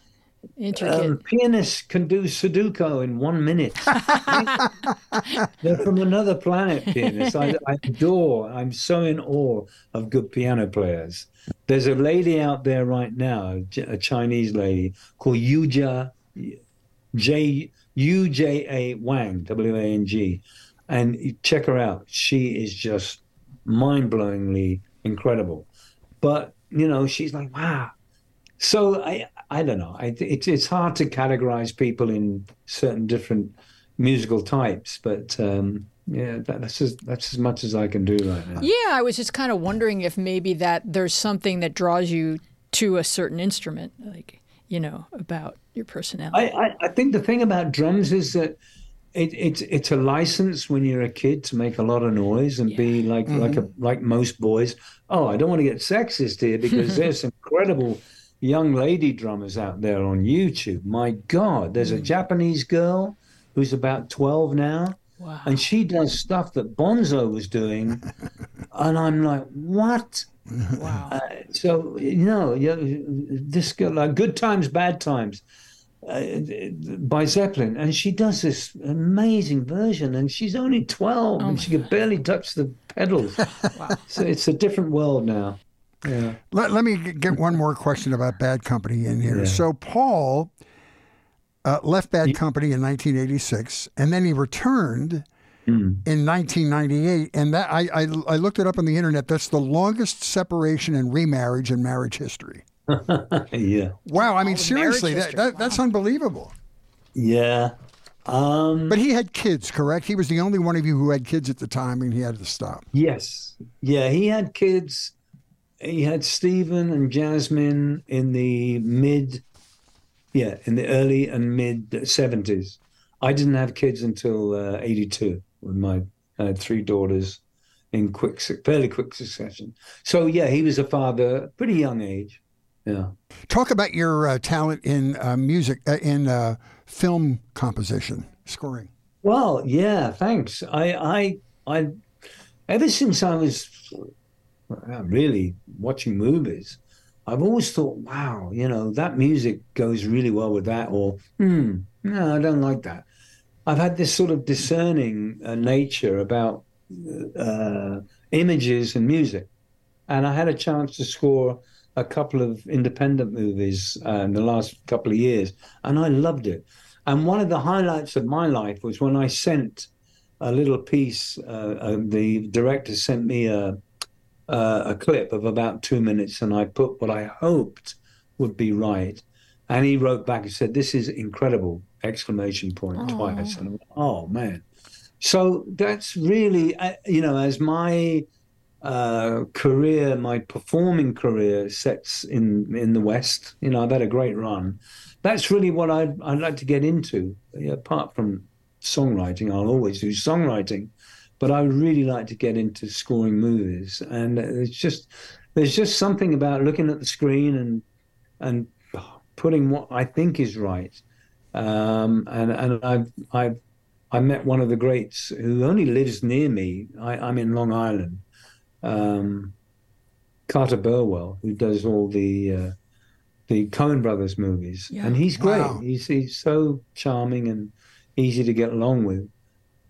Intricate. Um, pianists can do Sudoku in one minute. They're from another planet, pianists. I, I adore, I'm so in awe of good piano players. There's a lady out there right now, a Chinese lady called Yuja, J, U-J-A Wang, W-A-N-G. And check her out. She is just mind-blowingly incredible. But, you know, she's like, wow, so I I don't know. I, it's it's hard to categorize people in certain different musical types, but um, yeah, that, that's as that's as much as I can do right now. yeah, I was just kind of wondering if maybe that there's something that draws you to a certain instrument, like you know, about your personality. I, I, I think the thing about drums is that it, it's it's a license when you're a kid to make a lot of noise and be like like a, like most boys. Oh, I don't want to get sexist here because there's incredible young lady drummers out there on YouTube. My God, there's a Japanese girl who's about 12 now. wow. and she does stuff that Bonzo was doing, and I'm like, what? wow. Uh, so you know, you- this girl, like Good Times, Bad Times, uh, by Zeppelin, and she does this amazing version, and she's only twelve, and she can barely touch the pedals. So it's a different world now. Yeah. Let, let me get one more question about Bad Company in here. Yeah. So, Paul uh, left Bad Company in 1986, and then he returned Mm. in 1998. And that I, I, I looked it up on the internet. That's the longest separation and remarriage in marriage history. yeah. Wow. I mean, the seriously, marriage that, history. that, that's unbelievable. Yeah. Um, But he had kids, correct? He was the only one of you who had kids at the time, and he had to stop. Yes. Yeah, he had kids. He had Stephen and Jasmine in the mid, yeah, in the early and mid 70s. I didn't have kids until uh, 82 when my I had three daughters in quick, fairly quick succession. So, yeah, he was a father, pretty young age. Yeah. Talk about your uh, talent in uh, music, uh, in uh, film composition, scoring. Well, yeah, thanks. I, I, I, ever since I was really watching movies, I've always thought, wow, you know, that music goes really well with that, or, hmm, no, I don't like that. I've had this sort of discerning uh, nature about uh, images and music. And I had a chance to score a couple of independent movies uh, in the last couple of years, and I loved it. And one of the highlights of my life was when I sent a little piece. Uh, uh, the director sent me a uh, a clip of about two minutes, and I put what I hoped would be right. And he wrote back and said, "This is incredible!" Exclamation point twice. And went, oh man! So that's really, uh, you know, as my uh, career, my performing career sets in in the West. You know, I've had a great run. That's really what I'd I'd like to get into. Apart from songwriting, I'll always do songwriting, but I would really like to get into scoring movies. And it's just there's just something about looking at the screen and and putting what I think is right. Um, and and I've I've I met one of the greats who only lives near me. I, I'm in Long Island um, Carter Burwell, who does all the uh, the Coen Brothers movies, yeah. and he's great. Wow. He's he's so charming and easy to get along with.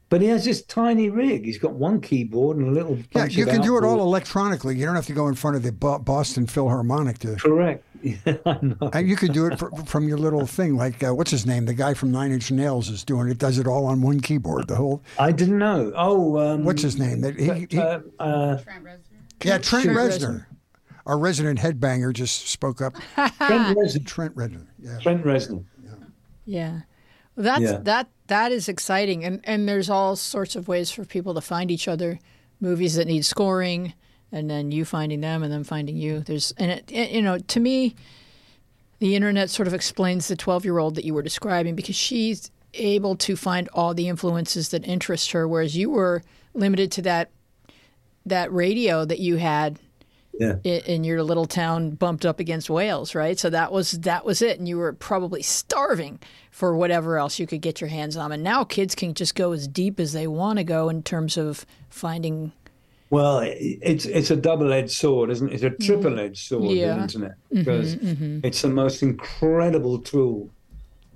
But he has this tiny rig. He's got one keyboard and a little. Yeah, you can do it all electronically. You don't have to go in front of the Boston Philharmonic to. Correct. Yeah, I know. And you can do it from your little thing. Like uh, what's his name? The guy from Nine Inch Nails is doing it. Does it all on one keyboard. The whole. I didn't know. Oh, um, what's his name? He, he, uh, uh, Trent Reznor. Yeah, Trent, Trent Reznor. Reznor. Our resident headbanger just spoke up. Trent Reznor. Trent Reznor. Yeah. Trent Reznor. Yeah. yeah. That's yeah. that that is exciting, and and there's all sorts of ways for people to find each other. Movies that need scoring, and then you finding them, and them finding you. There's and it, it, you know to me, the internet sort of explains the 12 year old that you were describing because she's able to find all the influences that interest her, whereas you were limited to that that radio that you had yeah. in, in, your little town bumped up against Wales, right? So that was that was it, and you were probably starving for whatever else you could get your hands on. And now kids can just go as deep as they want to go in terms of finding. Well, it's it's a double-edged sword, isn't it? It's a mm-hmm. triple-edged sword, yeah. the internet, because mm-hmm, mm-hmm. it's the most incredible tool,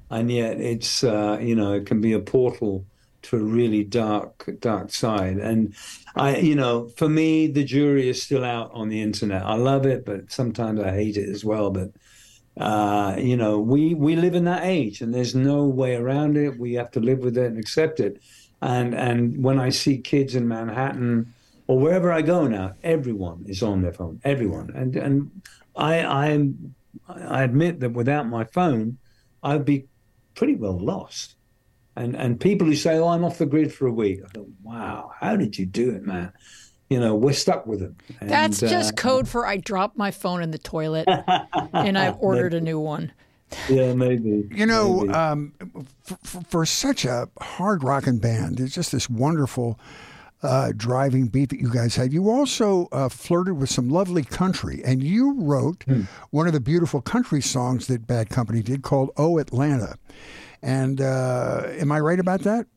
and yet it's uh, you know it can be a portal to a really dark dark side and i you know for me the jury is still out on the internet. I love it but sometimes i hate it as well. But uh, you know we we live in that age and there's no way around it. We have to live with it and accept it. And and when i see kids in manhattan or wherever i go now everyone is on their phone everyone. And and i i i admit that without my phone i'd be pretty well lost and and people who say, "Oh, I'm off the grid for a week," I thought, "Wow, how did you do it, man?" You know, we're stuck with it. And, That's just uh, code for I dropped my phone in the toilet and I ordered a new one. Yeah, maybe. You know, maybe. Um, for, for, such a hard rocking band, it's just this wonderful uh, driving beat that you guys had. You also uh, flirted with some lovely country, and you wrote hmm. one of the beautiful country songs that Bad Company did called "Oh Atlanta." And uh, am I right about that?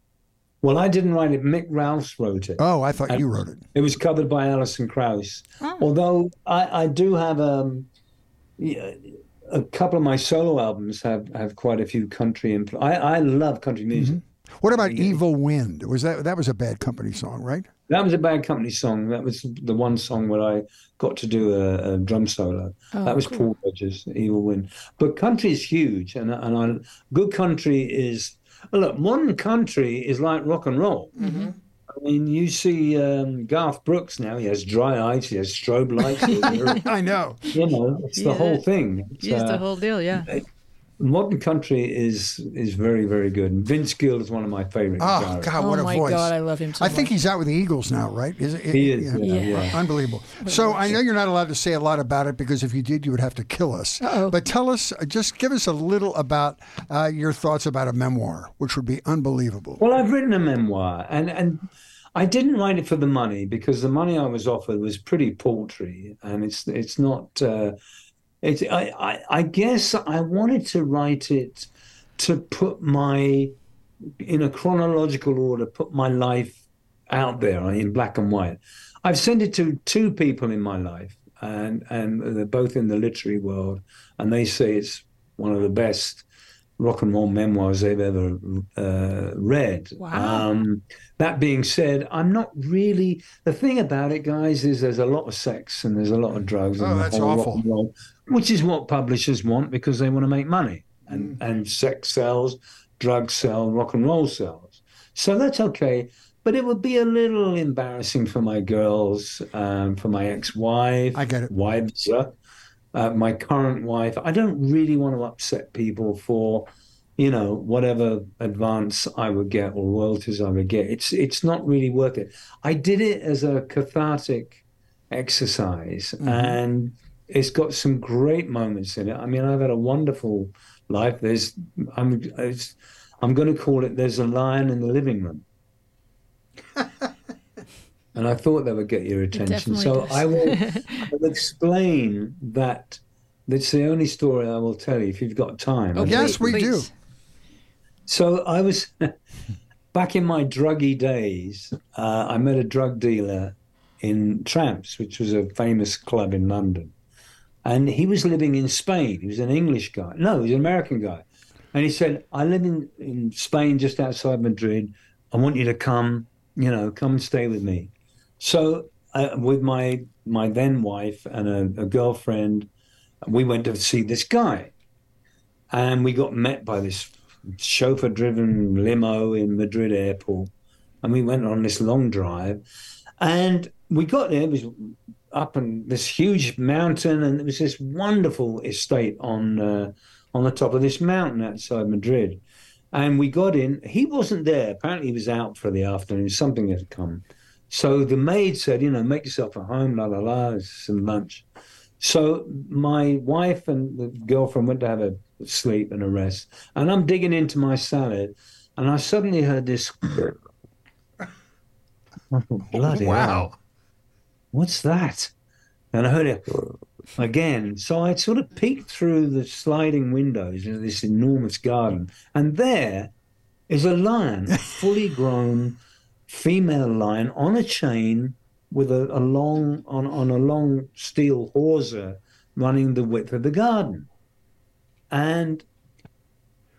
Well, I didn't write it. Mick Ralphs wrote it. Oh, I thought and you wrote it. It was covered by Alison Krauss. Oh. Although I, I, do have um, a couple of my solo albums have, have quite a few country. Impl- I, I love country music. Mm-hmm. What about Evil Wind? Was that that was a Bad Company song, right? That was a Bad Company song. That was the one song where I got to do a, a drum solo. Oh, that was cool. Paul Rodgers, Evil Wind. But country is huge, and and I, good country is look. Modern country is like rock and roll. Mm-hmm. I mean, you see um, Garth Brooks now. He has dry ice. He has strobe lights. I know. You know, it's yeah. the whole thing. It's, uh, the whole deal. Yeah. It, modern country is is very very good. And Vince Gill is one of my favorite. Oh guitarists. God, what oh a my voice! God, I love him. So I think he's out with the Eagles now, right? Is it? He is. Yeah. Yeah. yeah. Unbelievable. So I know you're not allowed to say a lot about it because if you did, you would have to kill us. Uh-oh. But tell us, uh, just give us a little about uh, your thoughts about a memoir, which would be unbelievable. Well, I've written a memoir, and and. I didn't write it for the money because the money I was offered was pretty paltry, and it's it's not uh, it, I, I, I guess I wanted to write it to put my, in a chronological order, put my life out there in black and white. I've sent it to two people in my life, and and they're both in the literary world, and they say it's one of the best rock and roll memoirs they've ever uh, read. Wow. Um, that being said, I'm not really. The thing about it, guys, is there's a lot of sex and there's a lot of drugs. Oh, and that's awful. Which is what publishers want because they want to make money. And, mm. and sex sells, drugs sell, rock and roll sells. So that's okay. But it would be a little embarrassing for my girls, um, for my ex-wife. I get it. Wives, uh, my current wife. I don't really want to upset people for you know, whatever advance I would get or royalties I would get. It's it's not really worth it. I did it as a cathartic exercise, Mm-hmm. and it's got some great moments in it. I mean, I've had a wonderful life. There's I'm it's, I'm going to call it. There's a lion in the living room. And I thought that would get your attention. So does. I will, I will explain that. That's the only story I will tell you if you've got time. Oh, Yes, please, we do. So I was back in my druggy days. Uh, I met a drug dealer in Tramps, which was a famous club in London, and he was living in Spain. He was an English guy. No, he was an American guy, and he said, "I live in in Spain, just outside Madrid. I want you to come. You know, come and stay with me." So uh, with my my then wife and a, a girlfriend, we went to see this guy, and we got met by this chauffeur driven limo in Madrid airport. And we went on this long drive. And we got there, it was up on this huge mountain, and there was this wonderful estate on uh, on the top of this mountain outside Madrid. And we got in. He wasn't there. Apparently, he was out for the afternoon. Something had come. So the maid said, you know, make yourself at home, la la la, some lunch. So my wife and the girlfriend went to have a sleep and a rest, and I'm digging into my salad, and I suddenly heard this. I thought, Bloody hell, wow. What's that? And I heard it again. So I sort of peeked through the sliding windows into this enormous garden, and there is a lion, a fully grown female lion on a chain with a, a long on, on a long steel hawser running the width of the garden. And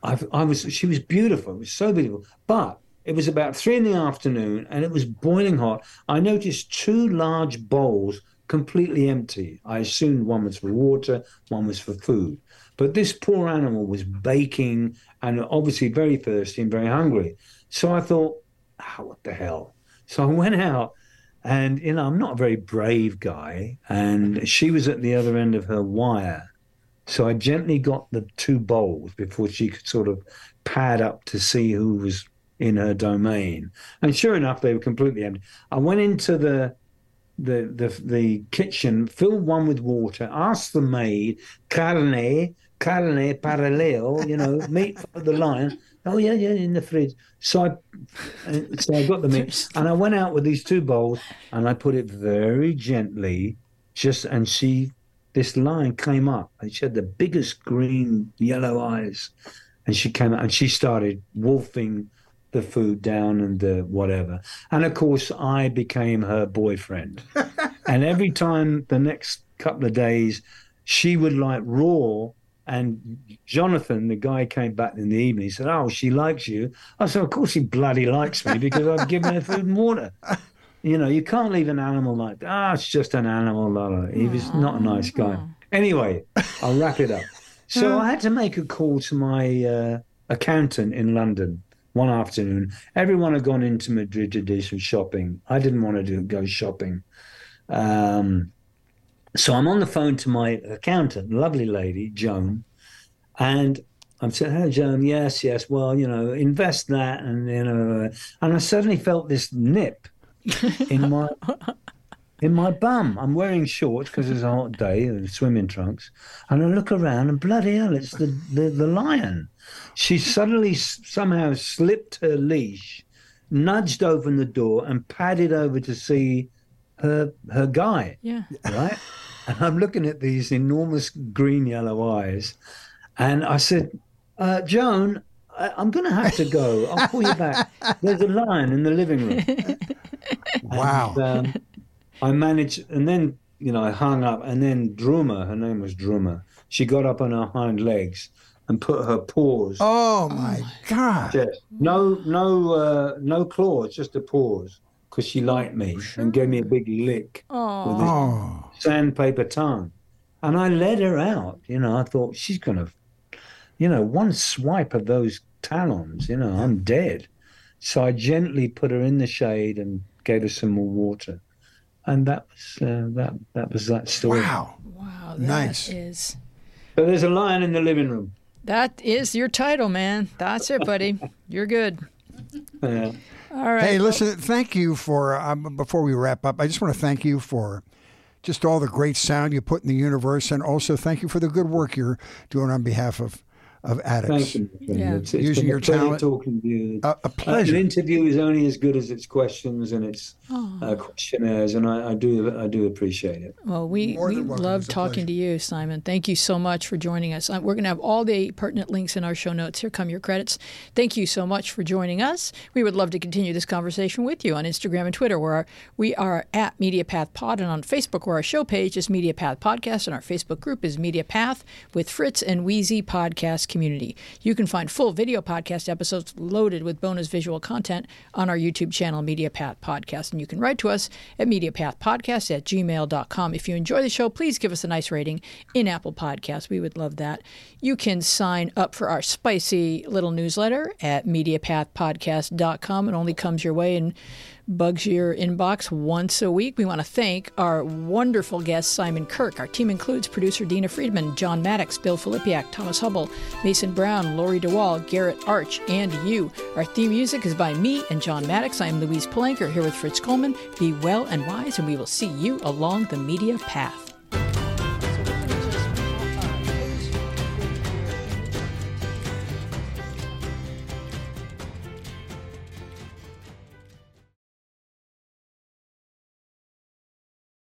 I, I was she was beautiful. It was so beautiful. But it was about three in the afternoon and it was boiling hot. I noticed two large bowls completely empty. I assumed one was for water, one was for food. But this poor animal was baking and obviously very thirsty and very hungry. So I thought, oh, what the hell? So I went out and, you know, I'm not a very brave guy. And she was at the other end of her wire. So I gently got the two bowls before she could sort of pad up to see who was in her domain. And sure enough, they were completely empty. I went into the the the, the kitchen, filled one with water, asked the maid, carne, carne parallel, you know, meat for the lion. Oh yeah, yeah, in the fridge. So I, uh, so I got the meat, and I went out with these two bowls, and I put it very gently, just and she, this lion came up, and she had the biggest green yellow eyes, and she came out and she started wolfing the food down and the whatever, and of course I became her boyfriend, and every time the next couple of days, she would like roar and Jonathan, the guy, came back in the evening. He said, "Oh, she likes you." I said, "Of course she bloody likes me because I've given her food and water." You know, you can't leave an animal like that. Ah, it's just an animal. He was not a nice guy. Anyway, I'll wrap it up. So I had to make a call to my uh, accountant in London one afternoon. Everyone had gone into Madrid to do some shopping. I didn't want to do go shopping. Um, so I'm on the phone to my accountant, lovely lady, Joan, and I'm saying, "Hello, Joan. Yes, yes. Well, you know, invest that, and you know." And I suddenly felt this nip in my in my bum. I'm wearing shorts because it's a hot day, and swimming trunks, and I look around, and bloody hell, it's the the, the lion. She suddenly somehow slipped her leash, nudged open the door, and padded over to see her her guy Yeah. right? And I'm looking at these enormous green yellow eyes, and I said, uh, "Joan, I, I'm going to have to go. I'll call you back. There's a lion in the living room." Wow. And, um, I managed, and then you know I hung up, and then Druma, her name was Druma. She got up on her hind legs and put her paws. Oh my God. Yes. No, no, uh, no claws, just a paws, because she liked me and gave me a big lick with this Oh. sandpaper tongue. And I led her out. You know, I thought she's going to, you know, one swipe of those talons, you know, I'm dead. So I gently put her in the shade and gave her some more water. And that was uh, that. That was that story. Wow. Wow. that Nice. is- But there's a lion in the living room. That is your title, man. That's it, buddy. You're good. Yeah. All right. Hey, listen, thank you for, um, before we wrap up, I just want to thank you for just all the great sound you put in the universe. And also thank you for the good work you're doing on behalf of, of addicts. Thank you. Yeah. It's, it's Using your a pleasure talent. talking to you. A, a Uh, pleasure. an interview is only as good as its questions and its uh, questionnaires, and I, I do I do appreciate it. Well, we, More we love talking pleasure. to you, Simon. Thank you so much for joining us. Uh, We're going to have all the pertinent links in our show notes. Here come your credits. Thank you so much for joining us. We would love to continue this conversation with you on Instagram and Twitter, where our, we are at MediaPath Pod, and on Facebook, where our show page is MediaPath Podcast, and our Facebook group is MediaPath with Fritz and Wheezy Podcast Community. You can find full video podcast episodes loaded with bonus visual content on our YouTube channel, MediaPath Podcast. And you can write to us at MediaPathPodcast at gmail.com. If you enjoy the show, please give us a nice rating in Apple Podcasts. We would love that. You can sign up for our spicy little newsletter at MediaPathPodcast.com. It only comes your way and bugs your inbox once a week. We want to thank our wonderful guest, Simon Kirke. Our team includes producer Dina Friedman, John Maddox, Bill Filipiak, Thomas Hubble, Mason Brown, Lori DeWall, Garrett Arch, and you. Our theme music is by me and John Maddox. I am Louise Palanker here with Fritz Coleman. Be well and wise, and we will see you along the media path.